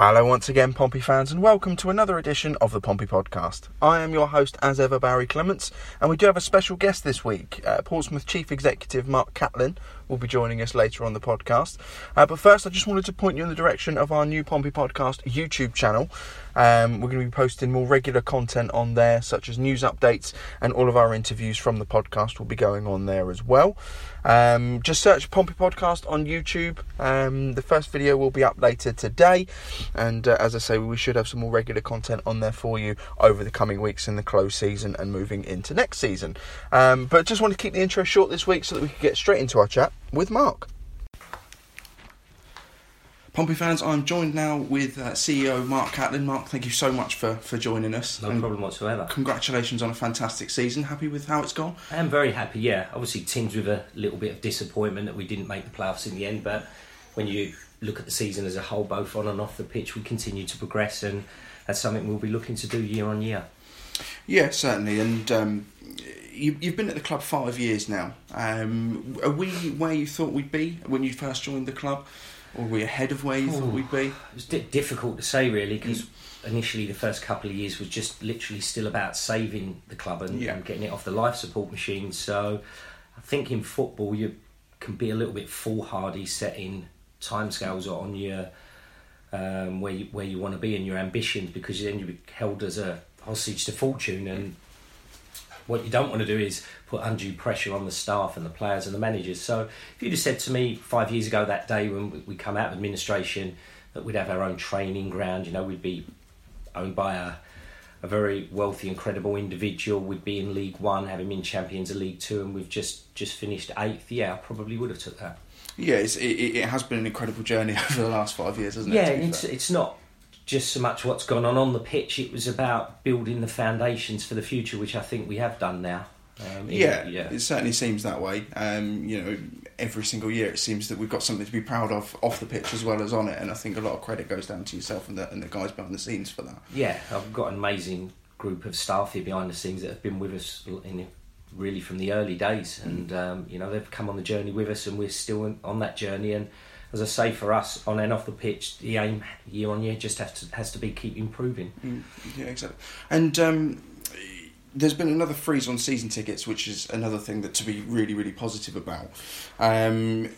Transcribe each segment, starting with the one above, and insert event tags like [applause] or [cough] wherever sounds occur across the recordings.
Hello, once again, Pompey fans, and welcome to another edition of the Pompey Podcast. I am your host, as ever, Barry Clements, and we do have a special guest this week. Uh, Portsmouth Chief Executive Mark Catlin will be joining us later on the podcast. Uh, but first, I just wanted to point you in the direction of our new Pompey Podcast YouTube channel. Um, we're going to be posting more regular content on there, such as news updates, and all of our interviews from the podcast will be going on there as well. Um, just search Pompey Podcast on YouTube. Um, the first video will be up later today, and uh, as I say, we should have some more regular content on there for you over the coming weeks in the close season and moving into next season. Um, but just want to keep the intro short this week so that we can get straight into our chat with Mark. Pompey fans, I'm joined now with uh, CEO Mark Catlin. Mark, thank you so much for, for joining us. No And problem whatsoever. Congratulations on a fantastic season. Happy with how it's gone? I am very happy, yeah. Obviously, teams with a little bit of disappointment that we didn't make the playoffs in the end, but when you look at the season as a whole, both on and off the pitch, we continue to progress, and that's something we'll be looking to do year on year. Yeah, certainly. And um, you, you've been at the club five years now. Um, are we where you thought we'd be when you first joined the club? Or were we ahead of where you thought we'd be? It was di- difficult to say, really, because initially the first couple of years was just literally still about saving the club and, Yeah. and getting it off the life support machine. So I think in football you can be a little bit foolhardy setting timescales on your um, where you, where you want to be and your ambitions because then you're held as a hostage to fortune and what you don't want to do is put undue pressure on the staff and the players and the managers. So if you'd have said to me five years ago that day when we- we come out of administration that we'd have our own training ground, you know, we'd be owned by a, a very wealthy and credible individual, we'd be in League One, having been champions of League Two, and we've just just finished eighth. Yeah, I probably would have took that. Yeah, it it has been an incredible journey [laughs] over the last five years, hasn't it? Yeah, it's it's not just so much what's gone on on the pitch. It was about building the foundations for the future, which I think we have done now. Um, Yeah, yeah. it certainly seems that way. Um, you know, every single year it seems that we've got something to be proud of off the pitch as well as on it, and I think a lot of credit goes down to yourself and the, and the guys behind the scenes for that. Yeah, I've got an amazing group of staff here behind the scenes that have been with us in really from the early days, and um, you know they've come on the journey with us, and we're still on that journey. And as I say, for us on and off the pitch, the aim year on year just has to has to be keep improving. Mm, yeah, exactly. And um, there's been another freeze on season tickets, which is another thing that to be really, really positive about. Um,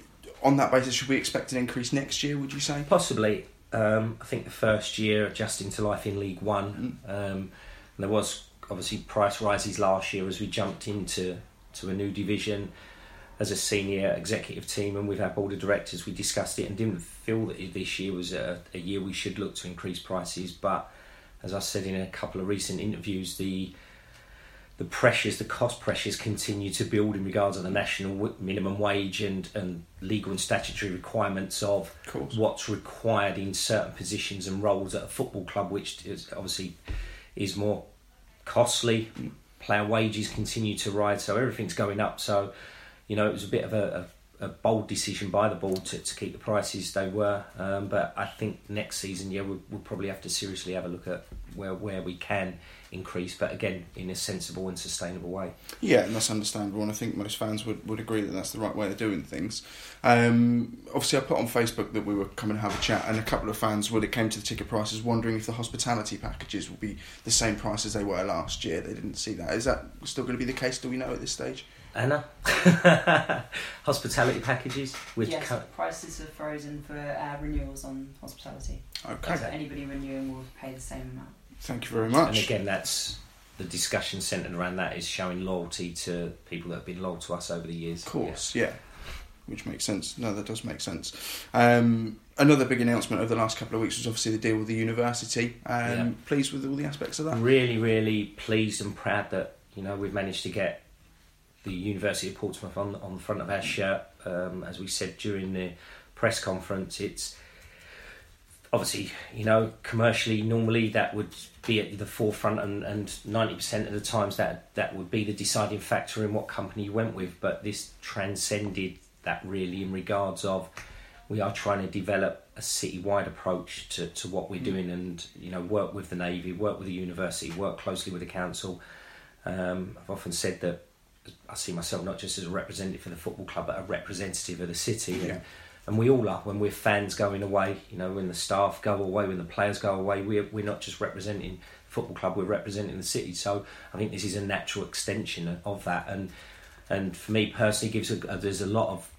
on that basis, should we expect an increase next year? Would you say? Possibly, um, I think the first year adjusting to life in League One, um, and there was obviously price rises last year as we jumped into to a new division. As a senior executive team and with our board of directors, we discussed it and didn't feel that this year was a, a year we should look to increase prices. But as I said in a couple of recent interviews, the the pressures, the cost pressures continue to build in regards to the national minimum wage and, and legal and statutory requirements of Of what's required in certain positions and roles at a football club, which is obviously is more costly. Mm. Player wages continue to rise, so everything's going up. So, you know, it was a bit of a, a, a bold decision by the board to, to keep the prices they were. Um, but I think next season, yeah, we'll, we'll probably have to seriously have a look at where where we can increase, but again, in a sensible and sustainable way. Yeah, and that's understandable, and I think most fans would, would agree that that's the right way of doing things. Um, obviously, I put on Facebook that we were coming to have a chat, and a couple of fans, when it came to the ticket prices, wondering if the hospitality packages will be the same price as they were last year. They didn't see that. Is that still going to be the case? Do we know at this stage? Anna, [laughs] hospitality packages with yes, co- prices are frozen for uh, renewals on hospitality. Okay, So anybody renewing will pay the same amount. thank you very much. And again, that's the discussion centred around that is showing loyalty to people that have been loyal to us over the years. Of course, yeah. Which makes sense. No, that does make sense. Um, another big announcement over the last couple of weeks was obviously the deal with the university. Um, Yeah. Pleased with all the aspects of Yeah. that? Really, really pleased and proud that you know we've managed to get the University of Portsmouth on on the front of our shirt. Um, as we said during the press conference, it's obviously you know commercially normally that would be at the forefront and and ninety percent of the times that that would be the deciding factor in what company you went with. But this transcended that really in regards of we are trying to develop a city-wide approach to, to what we're doing and you know work with the navy work with the university work closely with the council um, I've often said that I see myself not just as a representative for the football club but a representative of the city Yeah. and, and we all are when we're fans going away. You know, when the staff go away, when the players go away, we're we're not just representing the football club, we're representing the city. So I think this is a natural extension of that, and and for me personally, gives a, there's a lot of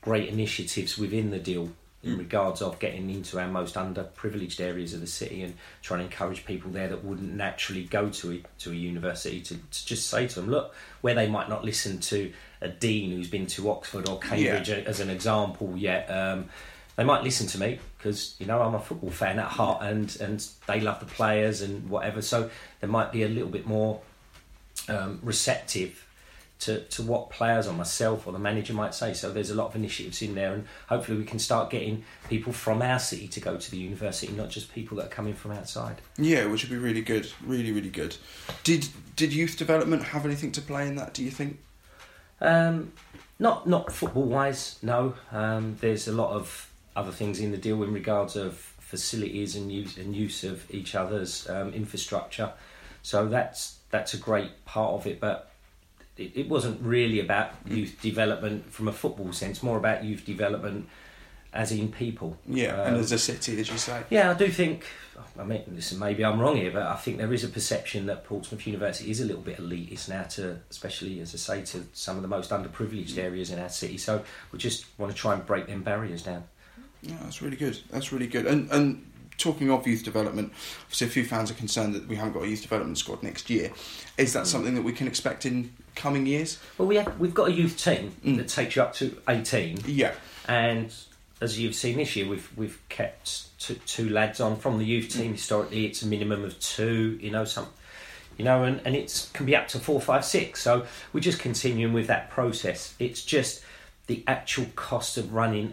great initiatives within the deal in regards of getting into our most underprivileged areas of the city and trying to encourage people there that wouldn't naturally go to a, to a university to, to just say to them, look, where they might not listen to a dean who's been to Oxford or Cambridge Yeah. as an example yet. Um, they might listen to me because you know I'm a football fan at heart, and and they love the players and whatever. So there might be a little bit more um, receptive to, to what players or myself or the manager might say. So there's a lot of initiatives in there, and hopefully we can start getting people from our city to go to the university, not just people that are coming from outside. Yeah, which would be really good, really, really good. Did did youth development have anything to play in that? Do you think? Um, not not football wise, no. Um, there's a lot of other things in the deal in regards of facilities and use and use of each other's um, infrastructure. So that's that's a great part of it, but it, it wasn't really about youth development from a football sense. More about youth development as in people. Yeah, and Um, as a city, as you say. yeah, I do think. I mean, listen, maybe I'm wrong here, but I think there is a perception that Portsmouth University is a little bit elitist now, to especially as I say to some of the most underprivileged areas in our city. So we just want to try and break them barriers down. Yeah, that's really good. That's really good. And and talking of youth development, obviously a few fans are concerned that we haven't got a youth development squad next year. Is that something that we can expect in coming years? Well, we have we've got a youth team Mm. that takes you up to 18, Yeah. and as you've seen this year, we've we've kept two, two lads on from the youth team. Historically, it's a minimum of two. You know, some, you know, and and it can be up to four, five, six. So we're just continuing with that process. It's just the actual cost of running.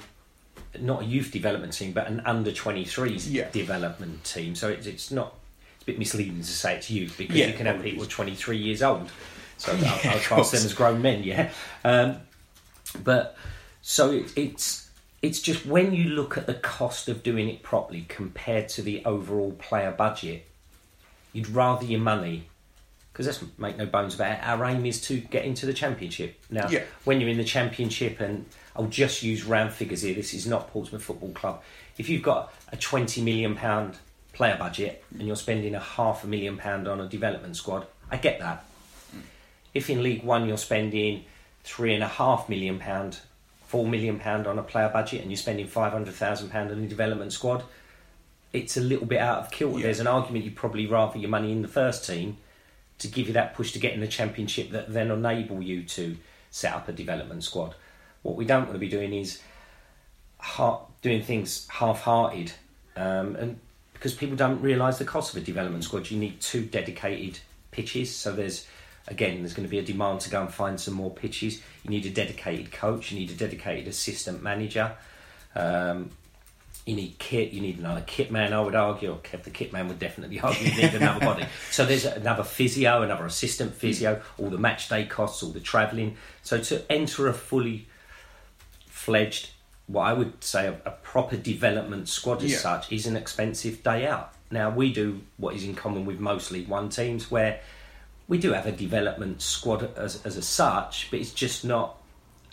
Not a youth development team, but an under 23s Yeah. development team. So it's, it's not, it's a bit misleading to say it's youth because Yeah, you can have people 23 years old. So I'll, Yeah, I'll class them as grown men, yeah. Um, but so it, it's it's just when you look at the cost of doing it properly compared to the overall player budget, you'd rather your money. Because let's make no bones about it, our aim is to get into the championship. Now, Yeah. when you're in the championship, and I'll just use round figures here. This is not Portsmouth Football Club. If you've got a twenty million pound player budget and you're spending a half a million pound on a development squad, I get that. If in League One you're spending three and a half million pound, four million pound on a player budget, and you're spending five hundred thousand pound on a development squad, it's a little bit out of kilter. Yeah. There's an argument you'd probably rather your money in the first team to give you that push to get in the championship that then enable you to set up a development squad. What we don't want to be doing is ha- doing things half-hearted, um, and because people don't realise the cost of a development squad, you need two dedicated pitches. So there's again, there's going to be a demand to go and find some more pitches. You need a dedicated coach. You need a dedicated assistant manager. Um, you need kit, you need another kit man, I would argue, or Kev the kit man would definitely argue you need another body. [laughs] So there's another physio, another assistant physio, all the match day costs, all the travelling. So to enter a fully fledged, what I would say a, a proper development squad as Yeah. such is an expensive day out. Now we do what is in common with most League One teams where we do have a development squad as, as a such, but it's just not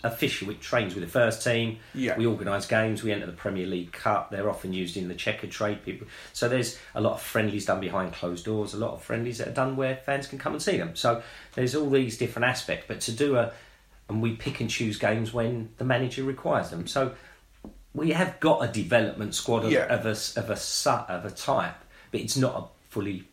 official. It trains with the first team. Yeah. We organise games. We enter the Premier League Cup. They're often used in the checker trade. People. So there's a lot of friendlies done behind closed doors. A lot of friendlies that are done where fans can come and see them. So there's all these different aspects. But to do a, and we pick and choose games when the manager requires them. So we have got a development squad of, Yeah. of a of a of a type, but it's not a fully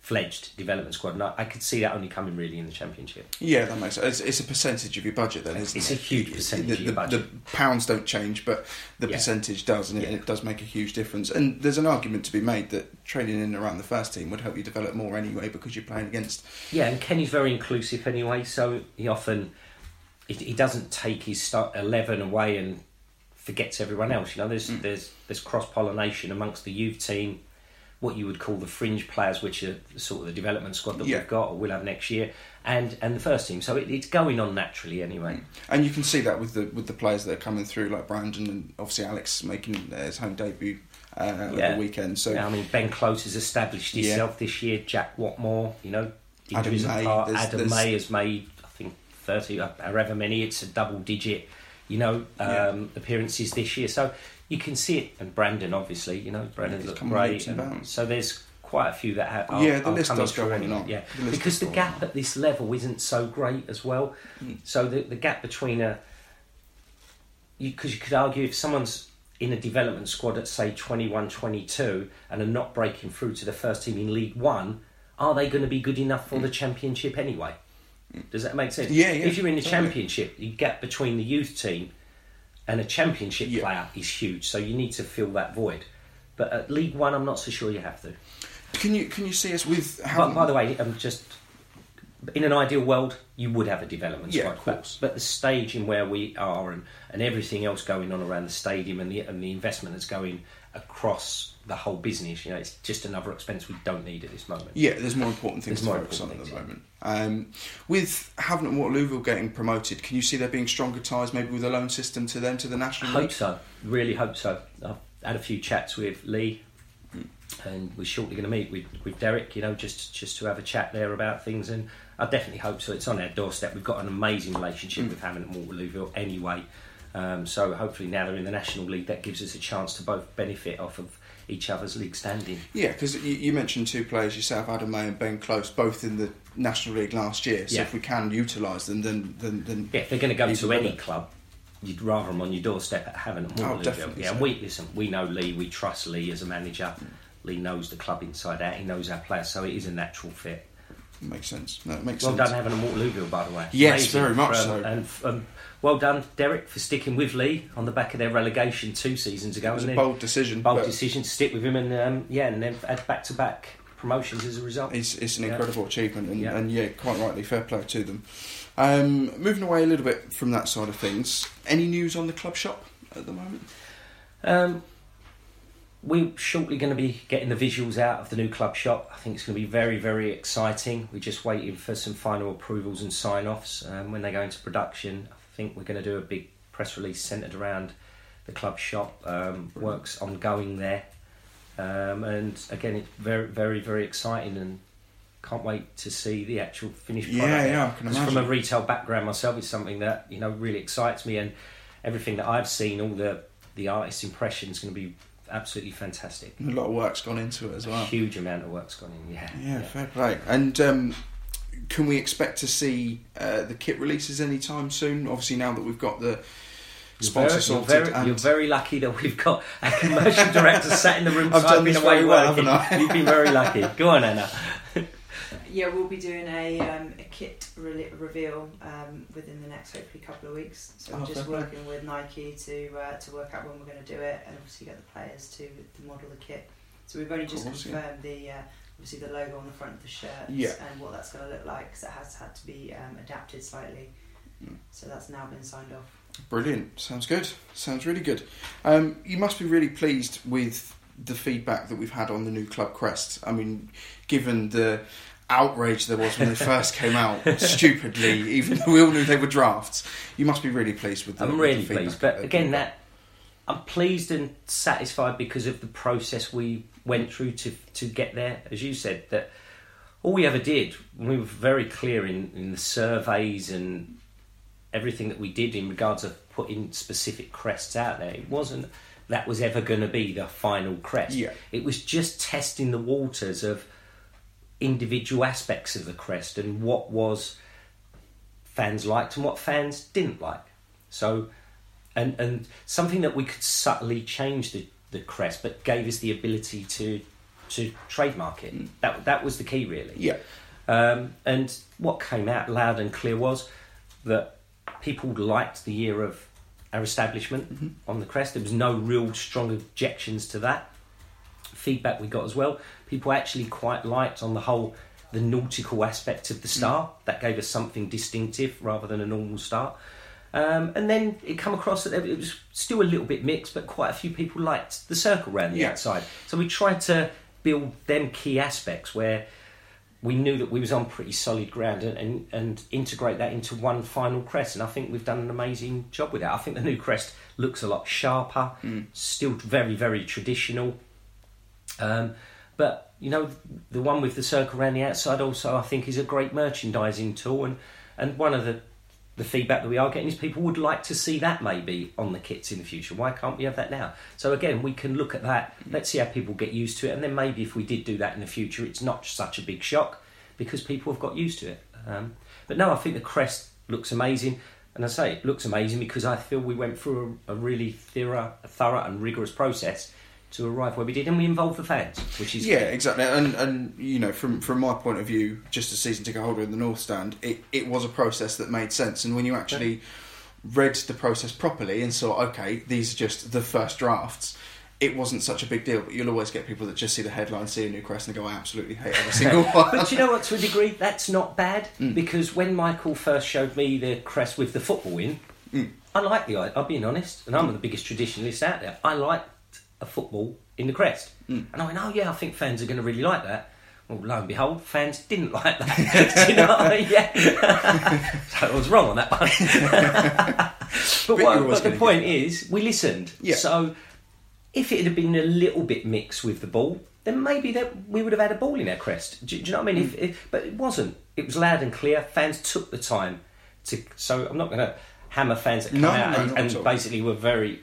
fledged development squad. And I, I could see that only coming really in the championship. Yeah, that makes sense. It's, it's a percentage of your budget then, isn't It's it? a huge percentage the, of your the- budget. The pounds don't change, but the Yeah. percentage does, and, it, Yeah. it does make a huge difference. And there's an argument to be made that training in and around the first team would help you develop more anyway because you're playing against. Yeah, and Kenny's very inclusive anyway, so he often he, he doesn't take his start eleven away and forgets everyone else. You know, there's mm. there's there's cross pollination amongst the youth team, what you would call the fringe players, which are sort of the development squad that Yeah. we've got or will have next year, and and the first team. So it, it's going on naturally anyway. And you can see that with the with the players that are coming through, like Brandon and obviously Alex making his home debut uh, Yeah. the weekend. So Yeah, I mean, Ben Close has established Yeah. himself this year. Jack Whatmough, you know, Adam May, there's- Adam there's- May has made, I think, 30, uh, however many, it's a double digit you know, Yeah. um, appearances this year. So you can see it, and Brandon, obviously, you know, Brandon looked great. and so there's quite a few that have. Are, Yeah, the list does go on and on. Yeah, The because the gap on. at this level isn't so great as well. Mm. So the the gap between a because you, could argue if someone's in a development squad at say 21 22 and are not breaking through to the first team in league 1 are they going to be good enough for the championship anyway does that make sense Mm. Yeah, yeah, if you're in the totally. championship the gap between the youth team and a championship Yeah. player is huge so you need to fill that void but at league 1 I'm not so sure you have to Can you can you see us with but, having by the way, I'm just in an ideal world, you would have a development Yeah, squad. of but- course. But, the stage in where we are and, and everything else going on around the stadium and the and the investment that's going across the whole business, you know, it's just another expense we don't need at this moment. Yeah, there's more important things There's to focus on at the things, moment. Um, with Havant and Waterlooville getting promoted, can you see there being stronger ties maybe with a loan system to them to the National I Hope League? so. Really hope so. I've had a few chats with Lee, and we're shortly going to meet with, with Derek. You know, just just to have a chat there about things, and I definitely hope so. It's on our doorstep. We've got an amazing relationship with Havant and Waterlooville anyway. Um, so hopefully now they're in the National League, that gives us a chance to both benefit off of each other's league standing. Yeah, because you, you mentioned two players yourself, Adam May and Ben Close, both in the National League last year. So Yeah. if we can utilise them, then then, then Yeah, if they're going to go to any club, you'd rather them on your doorstep at Havant and Oh, definitely yeah, so. and we listen. We know Lee. We trust Lee as a manager. Lee knows the club inside out. He knows our players, so it is a natural fit. it makes sense. No, it makes Well sense. done, Havant and Waterlooville, by the way. Yes, Amazing very much for, so. And um, well done, Derek, for sticking with Lee on the back of their relegation two seasons ago. It was and a bold decision. bold decision to stick with him, and um, yeah, and then had back to back promotions as a result. It's, it's an Yeah. incredible achievement, and Yeah. yeah. and yeah, quite rightly, fair play to them. Um, moving away a little bit from that side of things, any news on the club shop at the moment? Um, we're shortly going to be getting the visuals out of the new club shop. I think it's going to be very, very exciting. We're just waiting for some final approvals and sign offs. Um, when they go into production, I think we're going to do a big press release centred around the club shop. Um, works ongoing there. Um, and again, it's very, very, very exciting and can't wait to see the actual finished product. yeah, I can imagine. From a retail background myself, it's something that you know really excites me, and everything that I've seen, all the the artist impressions, going to be absolutely fantastic. A lot of work's gone into it as well. Huge amount of work's gone in. Yeah. Yeah, fair play. And um, can we expect to see uh, the kit releases anytime soon? Obviously, now that we've got the You're sponsor very, you're, sorted, very, and you're very lucky that we've got a commercial director sat in the room [laughs] I've done typing this away very well, working. haven't I? You've been very lucky. Go on, Anna. Yeah, we'll be doing a, um, a kit re- reveal um, within the next hopefully couple of weeks. So Oh, we're just fair play. working with Nike to uh, to work out when we're going to do it, and obviously get the players to, to model the kit. So we've only just course, yeah. confirmed the uh, obviously the logo on the front of the shirt Yeah. and what that's going to look like because it has had to be um, adapted slightly. Mm. So that's now been signed off. Brilliant. Sounds good. Sounds really good. Um, you must be really pleased with the feedback that we've had on the new club crest. I mean, given the outrage there was when they first came out, [laughs] stupidly, even though we all knew they were drafts, you must be really pleased with the I'm really the pleased, but again, that I'm pleased and satisfied because of the process we went through to to get there. As you said, that all we ever did, we were very clear in, in the surveys and everything that we did in regards of putting specific crests out there. It wasn't that was ever going to be the final crest. Yeah. It was just testing the waters of individual aspects of the crest and what was fans liked and what fans didn't like. So, and and something that we could subtly change the, the crest, but gave us the ability to to trademark it. Mm. That that was the key, really. Yeah. Um, and what came out loud and clear was that people liked the year of our establishment mm-hmm. on the crest. There was no real strong objections to that. Feedback we got as well. People actually quite liked, on the whole, the nautical aspect of the mm. star. That gave us something distinctive rather than a normal star. Um, and then it come across that it was still a little bit mixed, but quite a few people liked the circle around the Yeah. outside. So we tried to build them key aspects where we knew that we was on pretty solid ground and, and, and integrate that into one final crest and I think we've done an amazing job with that. I think the new crest looks a lot sharper, still very, very traditional. Um, but you know, the one with the circle around the outside also I think is a great merchandising tool and, and one of the the feedback that we are getting is people would like to see that maybe on the kits in the future. Why can't we have that now? So again, we can look at that. Let's see how people get used to it, and then maybe if we did do that in the future, it's not such a big shock because people have got used to it. Um, but no, I think the crest looks amazing, and I say it looks amazing because I feel we went through a, a really thorough, thorough and rigorous process to arrive where we did, and we involved the fans, which is Yeah, exactly. And and you know, from from my point of view, just a season ticket holder in the North Stand, it, it was a process that made sense. And when you actually read the process properly and saw, okay, these are just the first drafts. It wasn't such a big deal, but you'll always get people that just see the headline, see a new crest, and go, "I absolutely hate every single [laughs] one." But you know what? To a degree, that's not bad Mm. because when Michael first showed me the crest with the football in, Mm. I like the. i- I'll be honest, and I'm the biggest traditionalist out there. I liked a football in the crest, Mm. and I went, "Oh yeah, I think fans are going to really like that." Well, lo and behold, fans didn't [laughs] like that. [laughs] Do you know what I mean? Yeah. [laughs] so I was wrong on that one. but you're what, but the point is, we listened. Yeah. So if it had been a little bit mixed with the ball, then maybe that we would have had a ball in our crest. Do, do you know what I mean? If, if, but it wasn't. It was loud and clear. Fans took the time to. So I'm not going to hammer fans that come No, out no, and, and basically were very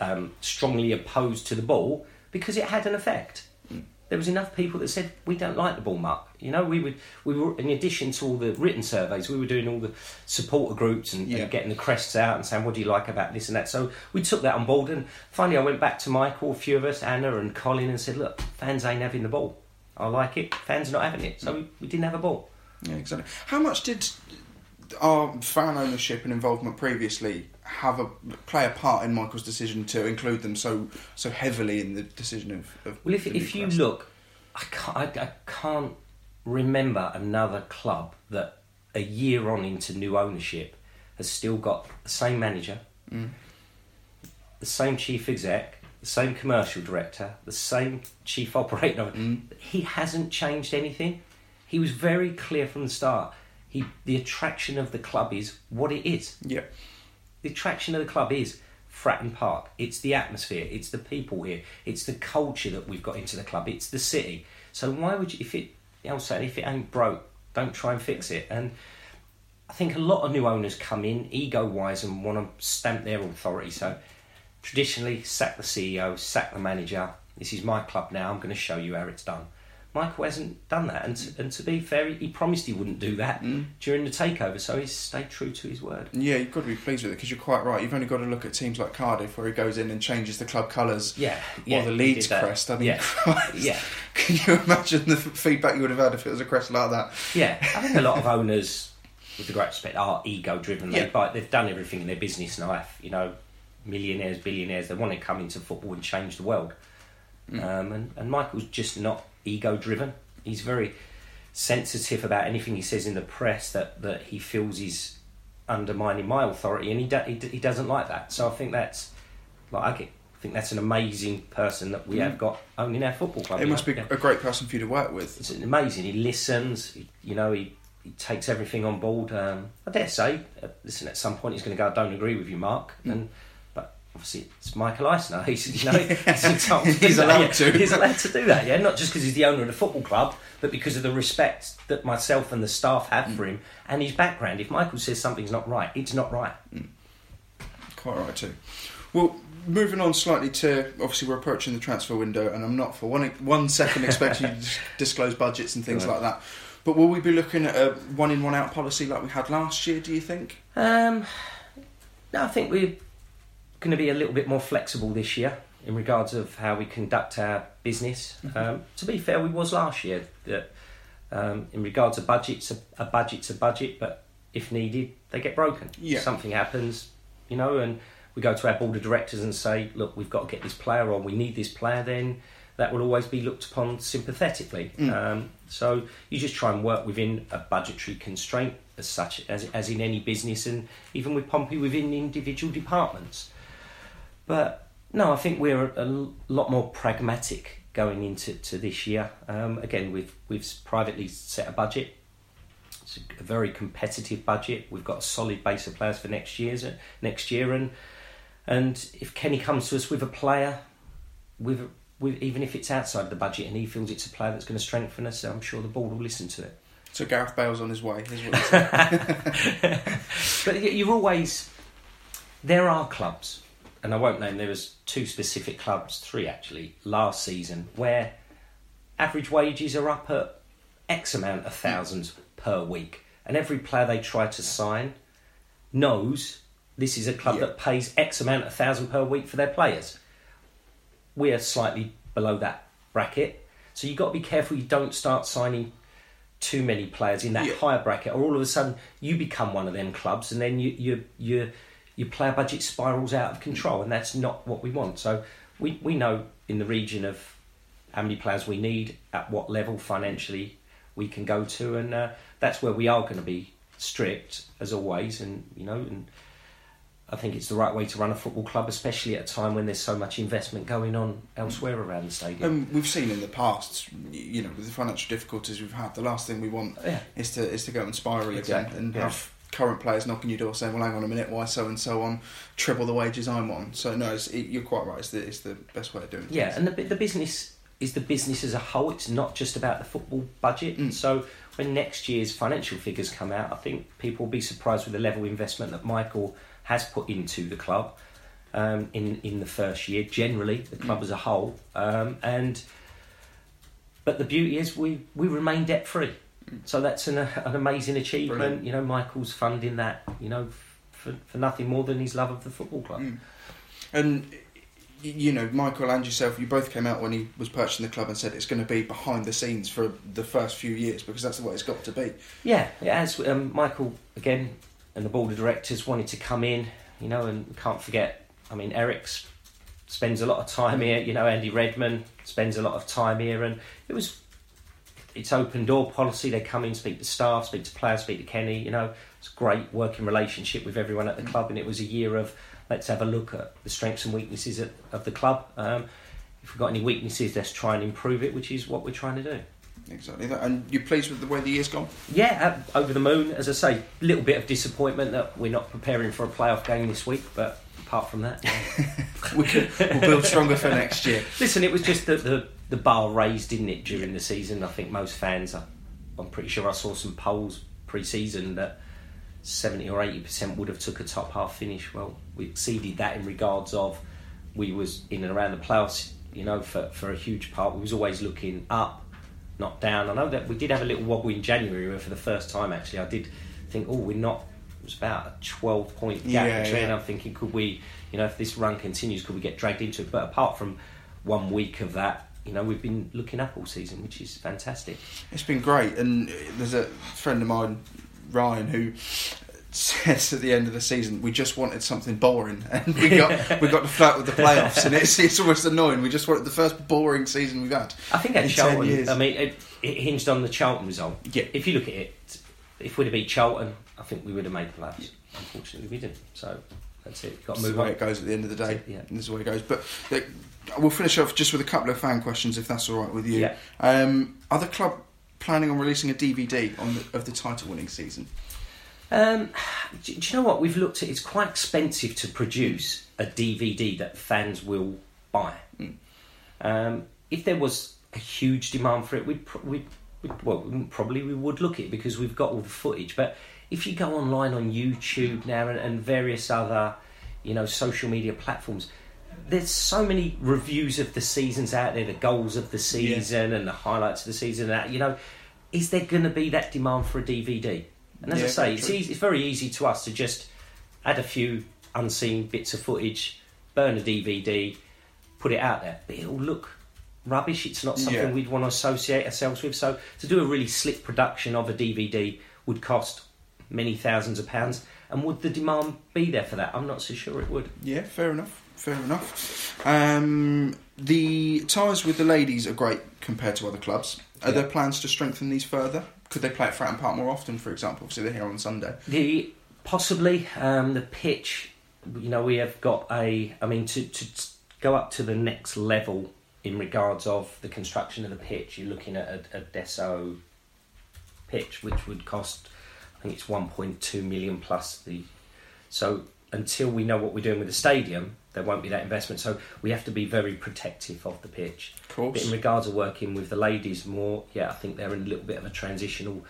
um, strongly opposed to the ball because it had an effect. Mm. There was enough people that said we don't like the ball, Mark. You know, we would we were in addition to all the written surveys, we were doing all the supporter groups and, Yeah. and getting the crests out and saying what do you like about this and that. So we took that on board, and finally I went back to Michael, a few of us, Anna and Colin, and said, look, fans ain't having the ball. I like it. Fans are not having it, so we, we didn't have a ball. Yeah, exactly. How much did our fan ownership and involvement previously have a play a part in Michael's decision to include them so so heavily in the decision of? of Well, if, if you look, I can't, I, I can't remember another club that a year on into new ownership has still got the same manager, Mm. the same chief exec, the same commercial director, the same chief [laughs] operating officer. Mm. He hasn't changed anything. He was very clear from the start. He, the attraction of the club is what it is yeah, the attraction of the club is Fratton Park. It's the atmosphere. It's the people here. It's the culture that we've got into the club. It's the city. So why would you, if it, I'll say, if it ain't broke, don't try and fix it. And I think a lot of new owners come in ego wise and want to stamp their authority. So traditionally, sack the CEO, sack the manager. This is my club now. I'm going to show you how it's done. Michael hasn't done that, and to, and to be fair, he- promised he wouldn't do that Mm. during the takeover. So he's stayed true to his word. yeah, you've got to be pleased with it because you're quite right. You've only got to look at teams like Cardiff where he goes in and changes the club colours. Yeah, yeah. or the he Leeds crest. I mean, yeah, [laughs] Christ. yeah, Can you imagine the feedback you would have had if it was a crest like that? yeah. I think a lot of owners, with the great respect, are ego driven. They Yeah. buy, they've done everything in their business life. You know, millionaires, billionaires. They want to come into football and change the world. Mm. Um, and, and Michael's just not ego driven. He's very sensitive about anything he says in the press that, that he feels is undermining my authority, and he, do, he, he doesn't like that. So I think that's like I, get, I think that's an amazing person that we Mm. have got only in our football club. It must know? be Yeah. a great person for you to work with. It's amazing. He listens. He, you know, he, he takes everything on board. Um, I dare say, uh, listen, at some point he's going to go. I don't agree with you, Mark. Mm. And obviously it's Michael Eisner. [laughs] He's you know [laughs] he's entitled to He's do that, allowed yeah. to. He's allowed to do that. Yeah, not just because he's the owner of the football club, but because of the respect that myself and the staff have for him and his background. If Michael says something's not right, it's not right. Quite right too. Well, moving on slightly to obviously we're approaching the transfer window, and I'm not for one one second expecting you to [laughs] disclose budgets and things Right. like that. But will we be looking at a one in one out policy like we had last year? Do you think? Um, no, I think we're going to be a little bit more flexible this year in regards of how we conduct our business. Um, to be fair, we was last year that um, in regards to budgets, a, a budget's a budget, but if needed, they get broken. Yeah. Something happens, you know, and we go to our board of directors and say, look, we've got to get this player on, we need this player, then that will always be looked upon sympathetically. Mm. Um, so you just try and work within a budgetary constraint as such as, as in any business and even with Pompey within individual departments. But no, I think we're a lot more pragmatic going into to this year. Um, again, we've we've privately set a budget. It's a very competitive budget. We've got a solid base of players for next year's next year, and and if Kenny comes to us with a player, with with even if it's outside the budget, and he feels it's a player that's going to strengthen us, I'm sure the board will listen to it. So Gareth Bale's on his way. Is what [laughs] [laughs] but you're always there are clubs, and I won't name. There was two specific clubs, three actually, last season where average wages are up at X amount of thousands per week, and every player they try to sign knows this is a club Yeah. that pays X amount of thousand per week for their players. We are slightly below that bracket, so you've got to be careful you don't start signing too many players in that Yeah. higher bracket, or all of a sudden you become one of them clubs, and then you you you your player budget spirals out of control, and that's not what we want. So we we know in the region of how many players we need, at what level financially we can go to, and uh, that's where we are going to be strict as always, and you know and. I think it's the right way to run a football club, especially at a time when there's so much investment going on elsewhere around the stadium. Um, we've seen in the past, you know, with the financial difficulties we've had, the last thing we want yeah, is to is to go and spiral Exactly, again and yeah. have current players knocking your door saying, "Well, hang on a minute, why so and so on triple the wages I'm on?" So no, it's, it, you're quite right. It's the, it's the best way of doing it. Yeah, and the the business is the business as a whole. It's not just about the football budget. Mm. So when next year's financial figures come out, I think people will be surprised with the level of investment that Michael has put into the club um, in in the first year. Generally, the club Mm. as a whole, um, and but the beauty is we we remain debt free. Mm. So that's an, an amazing achievement. Brilliant. You know, Michael's funding that. You know, for for nothing more than his love of the football club. Mm. And you know, Michael and yourself, you both came out when he was purchasing the club and said it's going to be behind the scenes for the first few years because that's what it's got to be. Yeah, it has. Um, Michael again and the board of directors wanted to come in, you know, and can't forget. I mean, Eric's spends a lot of time here. You know, Andy Redman spends a lot of time here, and it was it's open door policy. They come in, speak to staff, speak to players, speak to Kenny. You know, it's a great working relationship with everyone at the club, and it was a year of let's have a look at the strengths and weaknesses of, of the club. Um, if we've got any weaknesses, let's try and improve it, which is what we're trying to do. Exactly that. And you're pleased with the way the year's gone? Yeah, uh, over the moon. As I say, a little bit of disappointment that we're not preparing for a playoff game this week, but apart from that, yeah. [laughs] we can, we'll build stronger for next year. listen, it was just the, the the bar raised, didn't it, during the season? I think most fans, I, I'm pretty sure I saw some polls pre-season that 70 or 80 percent would have took a top half finish. Well, we exceeded that in regards of we was in and around the playoffs. You know, for for a huge part, we was always looking up, not down. I know that we did have a little wobble in January where for the first time actually I did think, oh, we're not. It was about a 12 point gap Yeah, between. yeah. I'm thinking, could we, you know, if this run continues, could we get dragged into it? But apart from one week of that, you know, we've been looking up all season, which is fantastic. It's been great, and there's a friend of mine, Ryan, who says at the end of the season we just wanted something boring, [laughs] and we got we got to flirt with the playoffs, and it's it's almost annoying. We just wanted the first boring season we've had. I think at In 10 Charlton. I mean, it, it hinged on the Charlton result. Yeah. If you look at it, if we'd have beat Charlton, I think we would have made the playoffs. Unfortunately, we didn't. So that's it. Got That's to the move way on. it goes at the end of the day. Yeah. This is the way it goes. But uh, we'll finish off just with a couple of fan questions, if that's all right with you. Yeah. Um, are the club planning on releasing a DVD on the, of the title-winning season? Um, do, do you know what we've looked at? It's quite expensive to produce a DVD that fans will buy. Mm. Um, if there was a huge demand for it, we'd, pr- we'd, we'd well, probably we would look at it because we've got all the footage. But if you go online on YouTube now and, and various other, you know, social media platforms, there's so many reviews of the seasons out there, the goals of the season and the highlights of the season. And that you know, is there going to be that demand for a DVD? And as I say, it's easy, it's very easy to us to just add a few unseen bits of footage, burn a DVD, put it out there, but it'll look rubbish. It's not something Yeah. we'd want to associate ourselves with. So to do a really slick production of a DVD would cost many thousands of pounds. And would the demand be there for that? I'm not so sure it would. Yeah, fair enough. Fair enough. Um, the ties with the ladies are great compared to other clubs. Are Yeah. there plans to strengthen these further? Could they play at Fratton Park more often, for example? Obviously, they're here on Sunday. The possibly um, the pitch. You know, we have got a. I mean, to to go up to the next level in regards of the construction of the pitch, you're looking at a, a Desso pitch, which would cost. I think it's 1.2 million plus the. So until we know what we're doing with the stadium, there won't be that investment. So we have to be very protective of the pitch. Of But course. in regards of working with the ladies more, yeah, I think they're in a little bit of a transitional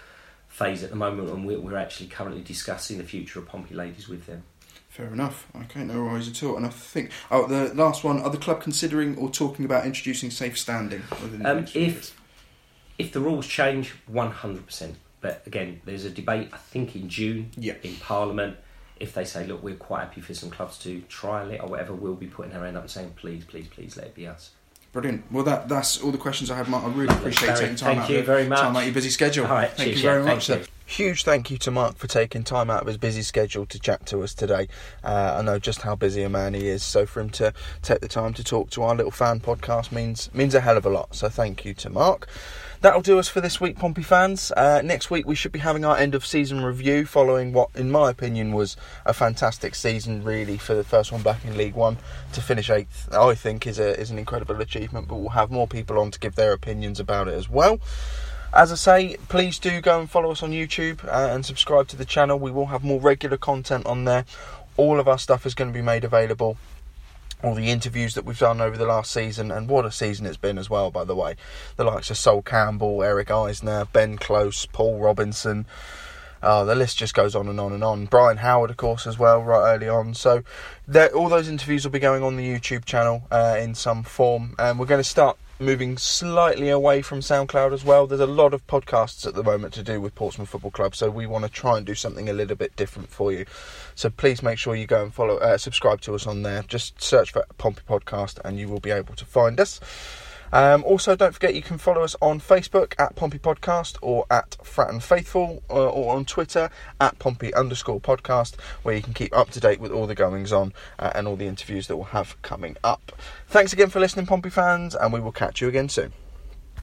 phase at the moment, and we're, we're actually currently discussing the future of Pompey Ladies with them. Fair enough. Okay, no worries at all. And I think oh, the last one: are the club considering or talking about introducing safe standing? Within Um, if- years? If the rules change, 100%. But again, there's a debate, I think, in June yeah, in Parliament. If they say, look, we're quite happy for some clubs to trial it or whatever, we'll be putting our hand up and saying, please, please, please let it be us. brilliant. Well, that that's all the questions I have, Mark. I really Lovely. appreciate Barry, taking time thank out you of very much. time out of your busy schedule. All right, thank cheers, you very yeah, much. Huge thank you to Mark for taking time out of his busy schedule to chat to us today. Uh, I know just how busy a man he is, so for him to take the time to talk to our little fan podcast means means a hell of a lot. So thank you to Mark. That'll do us for this week, Pompey fans. Uh, next week we should be having our end of season review, following what, in my opinion, was a fantastic season. Really, for the first one back in League One to finish eighth, I think is a is an incredible achievement. But we'll have more people on to give their opinions about it as well. As I say, please do go and follow us on YouTube uh, and subscribe to the channel. We will have more regular content on there. All of our stuff is going to be made available. All the interviews that we've done over the last season, and what a season it's been as well, by the way. The likes of Sol Campbell, Eric Eisner, Ben Close, Paul Robinson. Oh, the list just goes on and on and on. Brian Howard, of course, as well, right early on. So, all those interviews will be going on the YouTube channel uh, in some form, and we're going to start moving slightly away from SoundCloud as well. There's a lot of podcasts at the moment to do with Portsmouth Football Club, so we want to try and do something a little bit different for you. So please make sure you go and follow, uh, subscribe to us on there. Just search for Pompey Podcast, and you will be able to find us. Um, also, don't forget you can follow us on Facebook at Pompey Podcast or at Fratton Faithful uh, or on Twitter at Pompey underscore podcast, where you can keep up to date with all the goings on uh, and all the interviews that we'll have coming up. Thanks again for listening, Pompey fans, and we will catch you again soon.